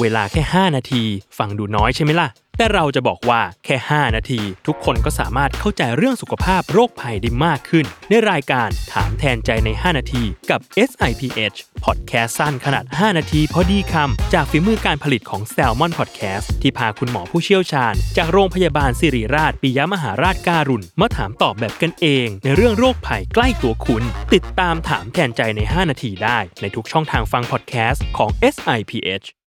เวลาแค่ 5 นาที ฟังดูน้อยใช่ไหมล่ะ แต่เราจะบอกว่าแค่ 5 นาที ทุกคนก็สามารถเข้าใจเรื่องสุขภาพโรคภัยได้มากขึ้น ในรายการถามแทนใจใน 5 นาที กับ SIPH พอดแคสต์สั้นขนาด 5 นาทีพอดีคำ จากฝีมือการผลิตของ Salmon Podcast ที่พาคุณหมอผู้เชี่ยวชาญ จากโรงพยาบาลสิริราชปิยมหาราชการุณ มาถามตอบแบบกันเอง ในเรื่องโรคภัยใกล้ตัวคุณ ติดตามถามแทนใจใน 5 นาทีได้ ในทุกช่องทางฟังพอดแคสต์ของ SIPH